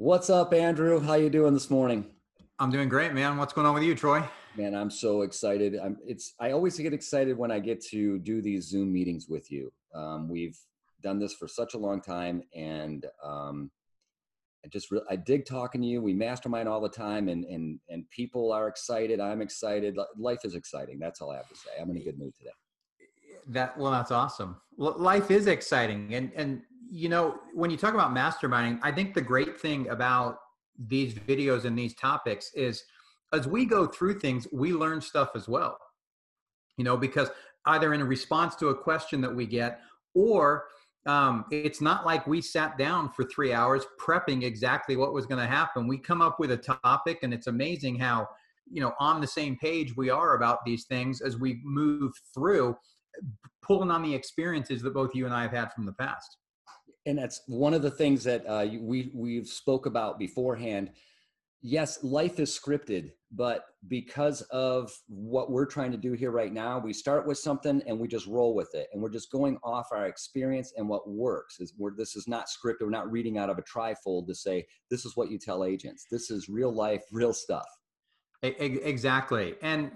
What's up, Andrew? How you doing this morning? I'm doing great, man. What's going on with you, Troy? Man, I'm so excited. I'm it's I always get excited when I get to do these Zoom meetings with you. Um, we've done this for such a long time, and um, I just re- I dig talking to you. We mastermind all the time, and and and people are excited. I'm excited. Life is exciting. That's all I have to say. I'm in a good mood today. That well, that's awesome. Life is exciting, and and you know, when you talk about masterminding, I think the great thing about these videos and these topics is as we go through things, we learn stuff as well. You know, because either in response to a question that we get, or um, it's not like we sat down for three hours prepping exactly what was going to happen. We come up with a topic, and it's amazing how you know on the same page we are about these things as we move through, pulling on the experiences that both you and I have had from the past and that's one of the things that uh, we we've spoke about beforehand. Yes, life is scripted, but because of what we're trying to do here right now, we start with something and we just roll with it, and we're just going off our experience and what works. Is where this is not scripted. We're not reading out of a trifold to say this is what you tell agents. This is real life, real stuff. Exactly, and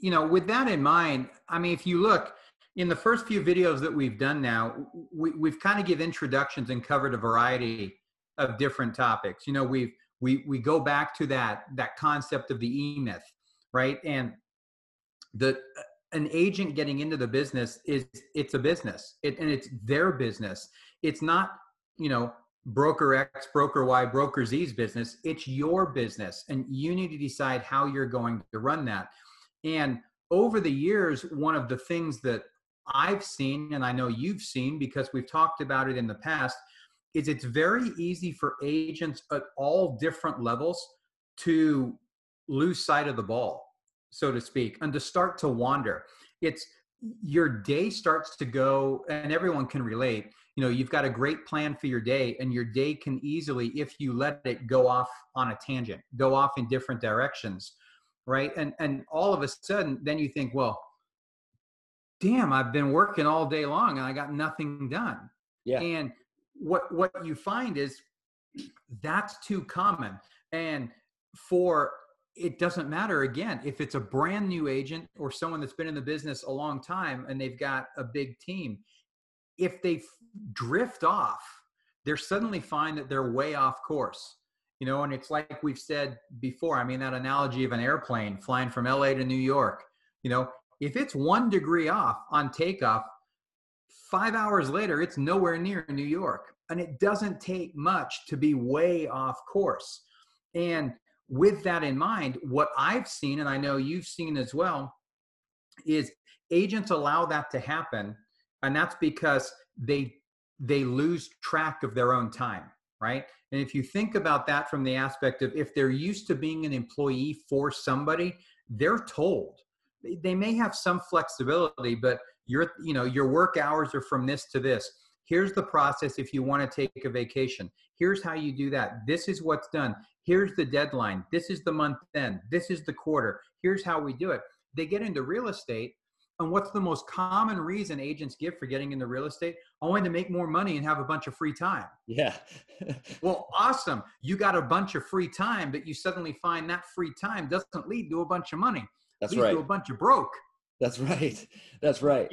you know, with that in mind, I mean, if you look in the first few videos that we've done now, we, we've kind of give introductions and covered a variety of different topics. You know, we've we we go back to that that concept of the E myth, right? And the an agent getting into the business is it's a business, it, and it's their business. It's not you know broker X, broker Y, broker Z's business. It's your business, and you need to decide how you're going to run that. And over the years, one of the things that I've seen, and I know you've seen because we've talked about it in the past, is it's very easy for agents at all different levels to lose sight of the ball, so to speak, and to start to wander. It's your day starts to go, and everyone can relate. You know, you've got a great plan for your day, and your day can easily, if you let it go off on a tangent, go off in different directions, right? And and all of a sudden, then you think, well, damn, I've been working all day long and I got nothing done. Yeah. And what what you find is that's too common. And for it doesn't matter again if it's a brand new agent or someone that's been in the business a long time and they've got a big team if they drift off they're suddenly find that they're way off course you know and it's like we've said before i mean that analogy of an airplane flying from la to new york you know if it's one degree off on takeoff, five hours later, it's nowhere near New York. And it doesn't take much to be way off course. And with that in mind, what I've seen, and I know you've seen as well, is agents allow that to happen. And that's because they they lose track of their own time, right? And if you think about that from the aspect of if they're used to being an employee for somebody, they're told they may have some flexibility, but your you know your work hours are from this to this. Here's the process if you want to take a vacation. Here's how you do that. This is what's done. Here's the deadline. This is the month end. This is the quarter. Here's how we do it. They get into real estate and what's the most common reason agents give for getting into real estate? Only to make more money and have a bunch of free time. Yeah. well, awesome. You got a bunch of free time, but you suddenly find that free time doesn't lead to a bunch of money. That's right. a bunch of broke. That's right. That's right.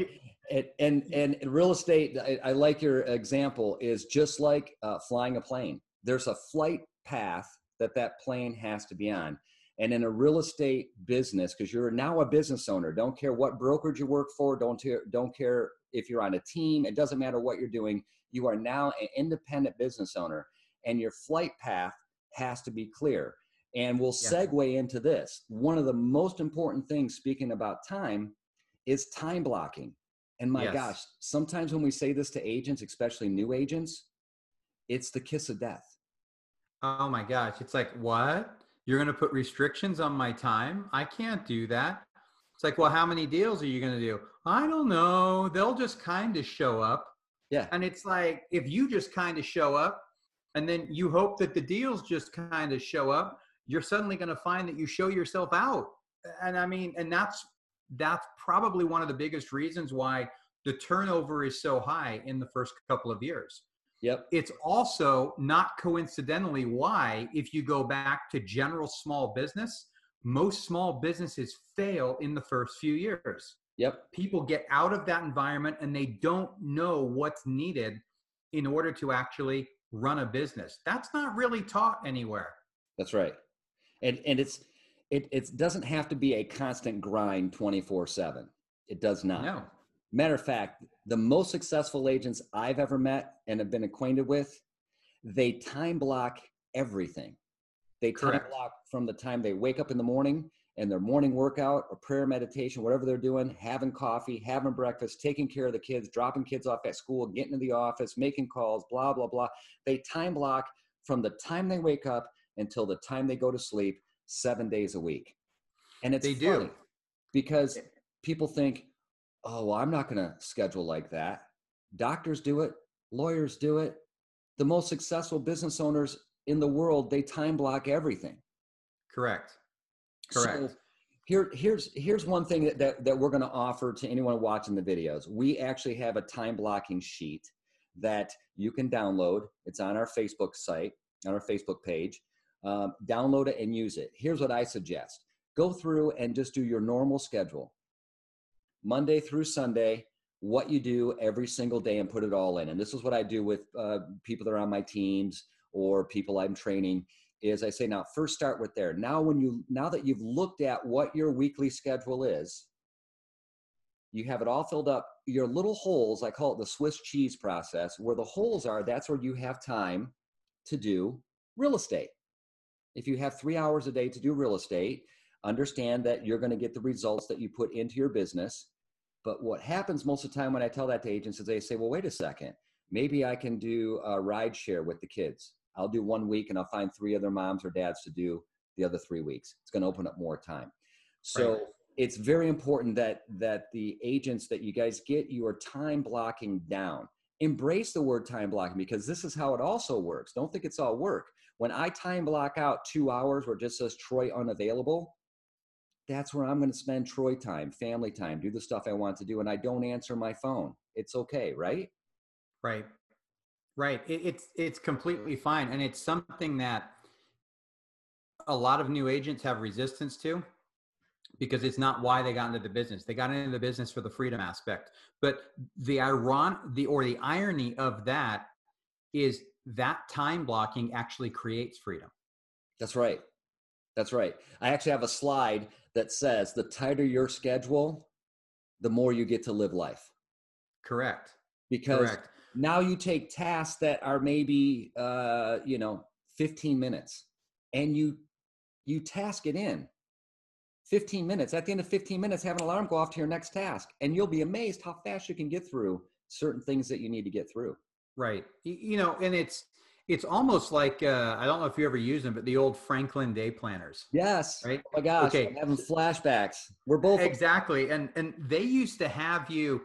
And and, and real estate, I, I, like your example, is just like uh, flying a plane. There's a flight path that that plane has to be on. And in a real estate business, because you're now a business owner, don't care what brokerage you work for, don't care, don't care if you're on a team, it doesn't matter what you're doing. You are now an independent business owner, and your flight path has to be clear. And we'll yeah. segue into this. One of the most important things, speaking about time, is time blocking. And my yes. gosh, sometimes when we say this to agents, especially new agents, it's the kiss of death. Oh my gosh. It's like, what? You're going to put restrictions on my time? I can't do that. It's like, well, how many deals are you going to do? I don't know. They'll just kind of show up. Yeah. And it's like, if you just kind of show up and then you hope that the deals just kind of show up, you're suddenly going to find that you show yourself out and i mean and that's that's probably one of the biggest reasons why the turnover is so high in the first couple of years Yep. It's also not coincidentally why, if you go back to general small business, most small businesses fail in the first few years. Yep. People get out of that environment and they don't know what's needed in order to actually run a business. That's not really taught anywhere. That's right. And and it's it it doesn't have to be a constant grind 24/7. It does not. No. Matter of fact, the most successful agents I've ever met and have been acquainted with, they time block everything. They time Correct. block from the time they wake up in the morning and their morning workout or prayer meditation, whatever they're doing, having coffee, having breakfast, taking care of the kids, dropping kids off at school, getting to the office, making calls, blah, blah, blah. They time block from the time they wake up until the time they go to sleep, seven days a week. And it's They funny do. because people think, oh, well, I'm not going to schedule like that. Doctors do it, lawyers do it. The most successful business owners in the world, they time block everything. Correct. Correct. So here, here's here's one thing that, that, that we're going to offer to anyone watching the videos. We actually have a time blocking sheet that you can download. It's on our Facebook site, on our Facebook page. Um, download it and use it. Here's what I suggest: go through and just do your normal schedule, Monday through Sunday. What you do every single day and put it all in. And this is what I do with uh, people that are on my teams or people I'm training is I say now first start with there. Now when you now that you've looked at what your weekly schedule is, you have it all filled up. Your little holes, I call it the Swiss cheese process, where the holes are, that's where you have time to do real estate. If you have three hours a day to do real estate, understand that you're going to get the results that you put into your business. But what happens most of the time when I tell that to agents is they say, well, wait a second, maybe I can do a ride share with the kids. I'll do one week and I'll find three other moms or dads to do the other three weeks. It's going to open up more time. So Right. it's very important that that the agents that you guys get your time blocking down. Embrace the word time blocking because this is how it also works. Don't think it's all work. When I time block out two hours where it just says Troy unavailable, that's where I'm going to spend Troy time, family time, do the stuff I want to do, and I don't answer my phone. It's okay, right? Right. Right. It, it's it's completely fine, and it's something that a lot of new agents have resistance to because it's not why they got into the business. They got into the business for the freedom aspect. But the iron the or the irony of that is that time blocking actually creates freedom. That's right. That's right. I actually have a slide that says the tighter your schedule, the more you get to live life. Correct. Because Correct. now you take tasks that are maybe uh, you know 15 minutes and you you task it in 15 minutes at the end of 15 minutes have an alarm go off to your next task and you'll be amazed how fast you can get through certain things that you need to get through Right. You know, and it's it's almost like uh, I don't know if you ever use them, but the old Franklin day planners. yes Right. oh my gosh Okay. i'm having flashbacks we're both exactly and and they used to have you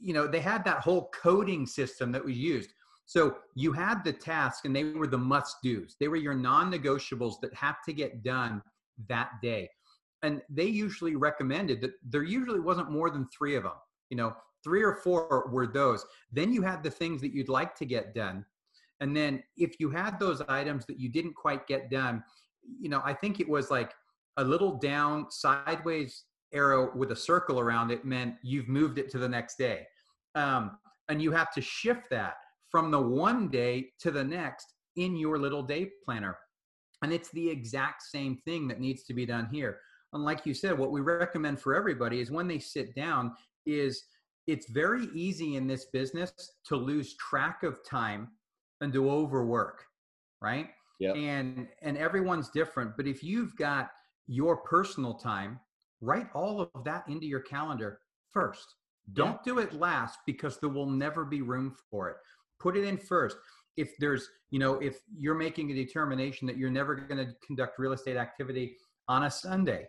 you know they had that whole coding system that was used so you had the task and they were the must do's they were your non-negotiables that had to get done that day and they usually recommended that there usually wasn't more than three of them you know three or four were those then you had the things that you'd like to get done and then if you had those items that you didn't quite get done you know i think it was like a little down sideways arrow with a circle around it meant you've moved it to the next day. Um, and you have to shift that from the one day to the next in your little day planner. And it's the exact same thing that needs to be done here. And like you said, what we recommend for everybody is when they sit down is it's very easy in this business to lose track of time and to overwork, right? Yep. And and everyone's different, but if you've got your personal time, write all of that into your calendar first. Don't do it last because there will never be room for it. Put it in first. If there's, you know, if you're making a determination that you're never going to conduct real estate activity on a Sunday,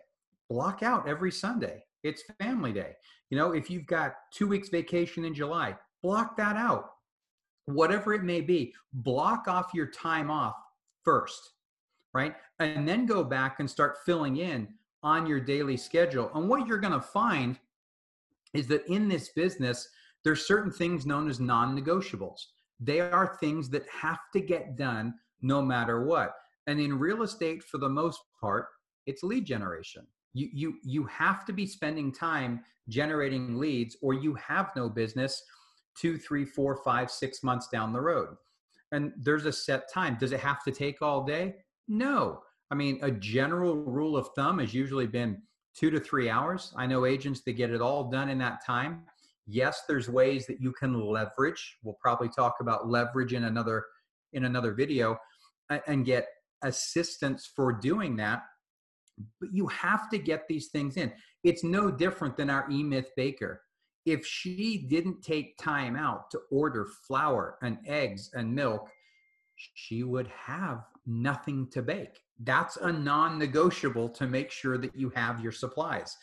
block out every Sunday. It's family day. You know, if you've got two weeks vacation in July, block that out. Whatever it may be, block off your time off first, right? And then go back and start filling in on your daily schedule. And what you're going to find is that in this business, there's certain things known as non-negotiables. They are things that have to get done no matter what. And in real estate, for the most part, it's lead generation. You, you, you have to be spending time generating leads or you have no business two, three, four, five, six months down the road. And there's a set time. Does it have to take all day? No. I mean, a general rule of thumb has usually been two to three hours. I know agents that get it all done in that time. Yes, there's ways that you can leverage. We'll probably talk about leverage in another in another video and get assistance for doing that. But you have to get these things in. It's no different than our E Baker. If she didn't take time out to order flour and eggs and milk, she would have nothing to bake. That's a non negotiable to make sure that you have your supplies.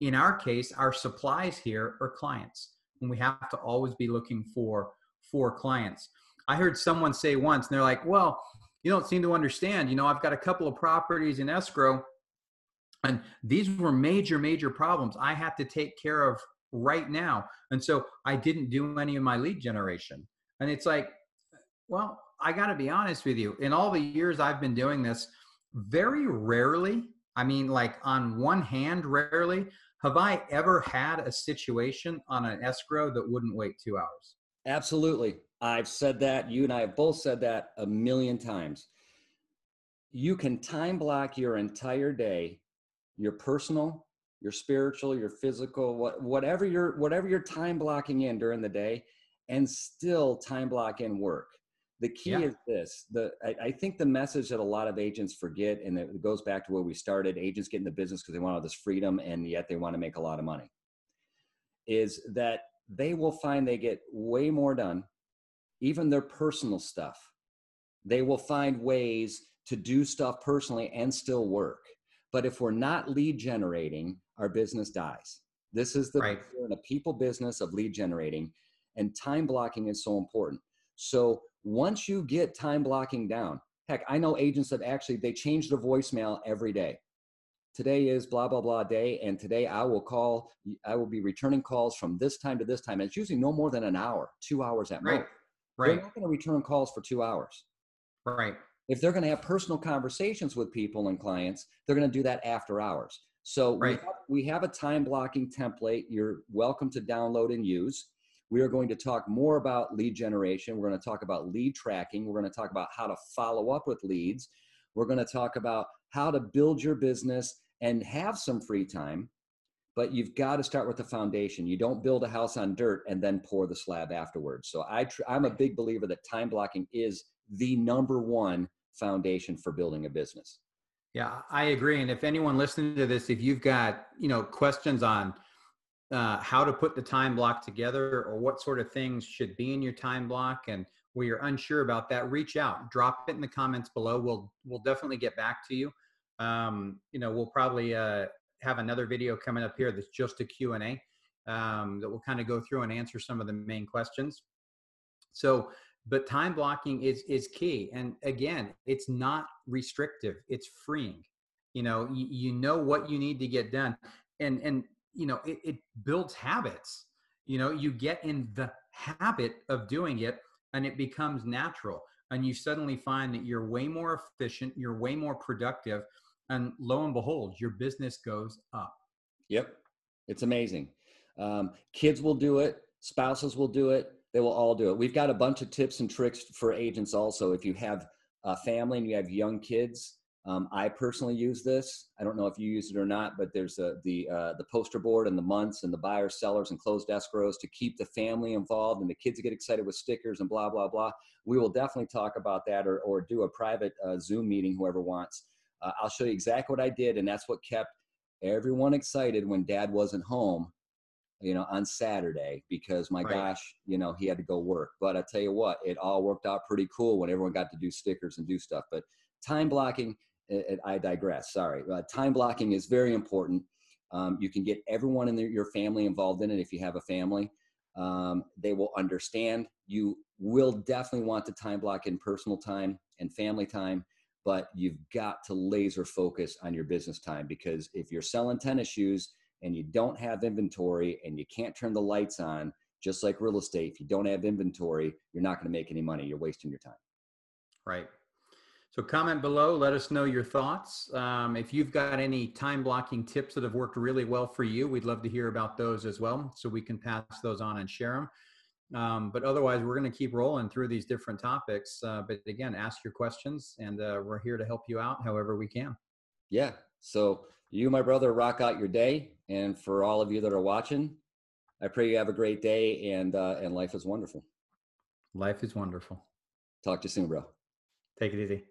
In our case, our supplies here are clients, and we have to always be looking for for clients. I heard someone say once, and they're like, "Well, you don't seem to understand. You know, I've got a couple of properties in escrow, and these were major, major problems I had to take care of right now, and so I didn't do any of my lead generation." And it's like, well, I got to be honest with you. In all the years I've been doing this, very rarely, I mean, like on one hand, rarely have I ever had a situation on an escrow that wouldn't wait two hours. Absolutely. I've said that. You and I have both said that a million times. You can time block your entire day, your personal, your spiritual, your physical, what, whatever you're whatever you're time blocking in during the day, and still time block in work. The key yeah. is this: the I, I, think the message that a lot of agents forget, and it goes back to where we started: agents get in the business because they want all this freedom, and yet they want to make a lot of money. Is that they will find they get way more done, even their personal stuff. They will find ways to do stuff personally and still work. But if we're not lead generating, our business dies. This is the right. in a people business of lead generating, and time blocking is so important. So once you get time blocking down, heck, I know agents that actually they change their voicemail every day. Today is blah blah blah day, and today I will call. I will be returning calls from this time to this time. And it's usually no more than an hour, two hours at right. most. Right. They're not going to return calls for two hours. Right. If they're going to have personal conversations with people and clients, they're going to do that after hours. So right. we, have, we have a time blocking template. You're welcome to download and use. We are going to talk more about lead generation. We're going to talk about lead tracking. We're going to talk about how to follow up with leads. We're going to talk about how to build your business and have some free time. But you've got to start with the foundation. You don't build a house on dirt and then pour the slab afterwards. So I tr- I'm a big believer that time blocking is the number one foundation for building a business. Yeah, I agree. And if anyone listening to this, if you've got you know questions on uh, how to put the time block together or what sort of things should be in your time block and where you're unsure about that reach out drop it in the comments below we'll we'll definitely get back to you um, you know we'll probably uh, have another video coming up here that's just a q&a um, that will kind of go through and answer some of the main questions so but time blocking is is key. And again it's not restrictive it's freeing. You know you, you know what you need to get done. And and you know it, it builds habits. You know you get in the habit of doing it and it becomes natural. And you suddenly find that you're way more efficient you're way more productive and lo and behold your business goes up. Yep. It's amazing. Um, kids will do it spouses will do it they will all do it we've got a bunch of tips and tricks for agents also if you have a family and you have young kids um, I personally use this. I don't know if you use it or not, but there's a, the uh, the poster board and the months and the buyers, sellers, and closed escrows to keep the family involved and the kids get excited with stickers and blah blah blah. We will definitely talk about that or or do a private uh, Zoom meeting, whoever wants. Uh, I'll show you exactly what I did, and that's what kept everyone excited when Dad wasn't home, you know, on Saturday because my right. gosh, you know, he had to go work. But I tell you what, it all worked out pretty cool when everyone got to do stickers and do stuff. But time blocking I digress. Sorry. Uh, time blocking is very important. Um, you can get everyone in the, your family involved in it if you have a family. Um, they will understand. You will definitely want to time block in personal time and family time, but you've got to laser focus on your business time because if you're selling tennis shoes and you don't have inventory and you can't turn the lights on, just like real estate. If you don't have inventory, you're not going to make any money. You're wasting your time. Right. So comment below. Let us know your thoughts. Um, if you've got any time blocking tips that have worked really well for you, we'd love to hear about those as well, so we can pass those on and share them. Um, but otherwise, we're going to keep rolling through these different topics. Uh, but again, ask your questions, and uh, we're here to help you out however we can. Yeah. So you, my brother, rock out your day, and for all of you that are watching, I pray you have a great day, and uh, and life is wonderful. Life is wonderful. Talk to you soon, bro. Take it easy.